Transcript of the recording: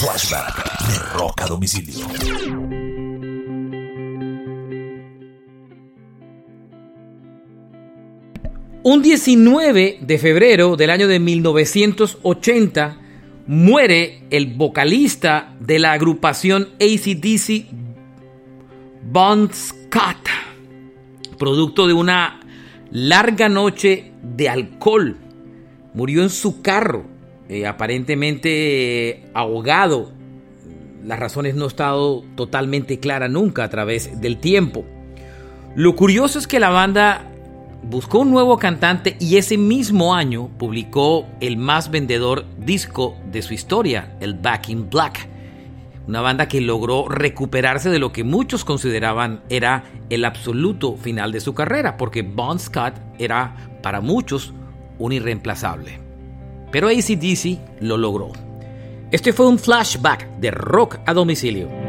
Flashback de Rock a Domicilio. Un 19 de febrero del año de 1980 muere el vocalista de la agrupación ACDC, Bon Scott, producto de una larga noche de alcohol. Murió en su carro, eh, aparentemente ahogado. Las razones no han estado totalmente claras nunca a través del tiempo. Lo curioso es que la banda buscó un nuevo cantante y ese mismo año publicó el más vendedor disco de su historia, el Back in Black. Una banda que logró recuperarse de lo que muchos consideraban era el absoluto final de su carrera, porque Bon Scott era para muchos un irreemplazable. Pero ACDC lo logró. Este fue un flashback de rock a domicilio.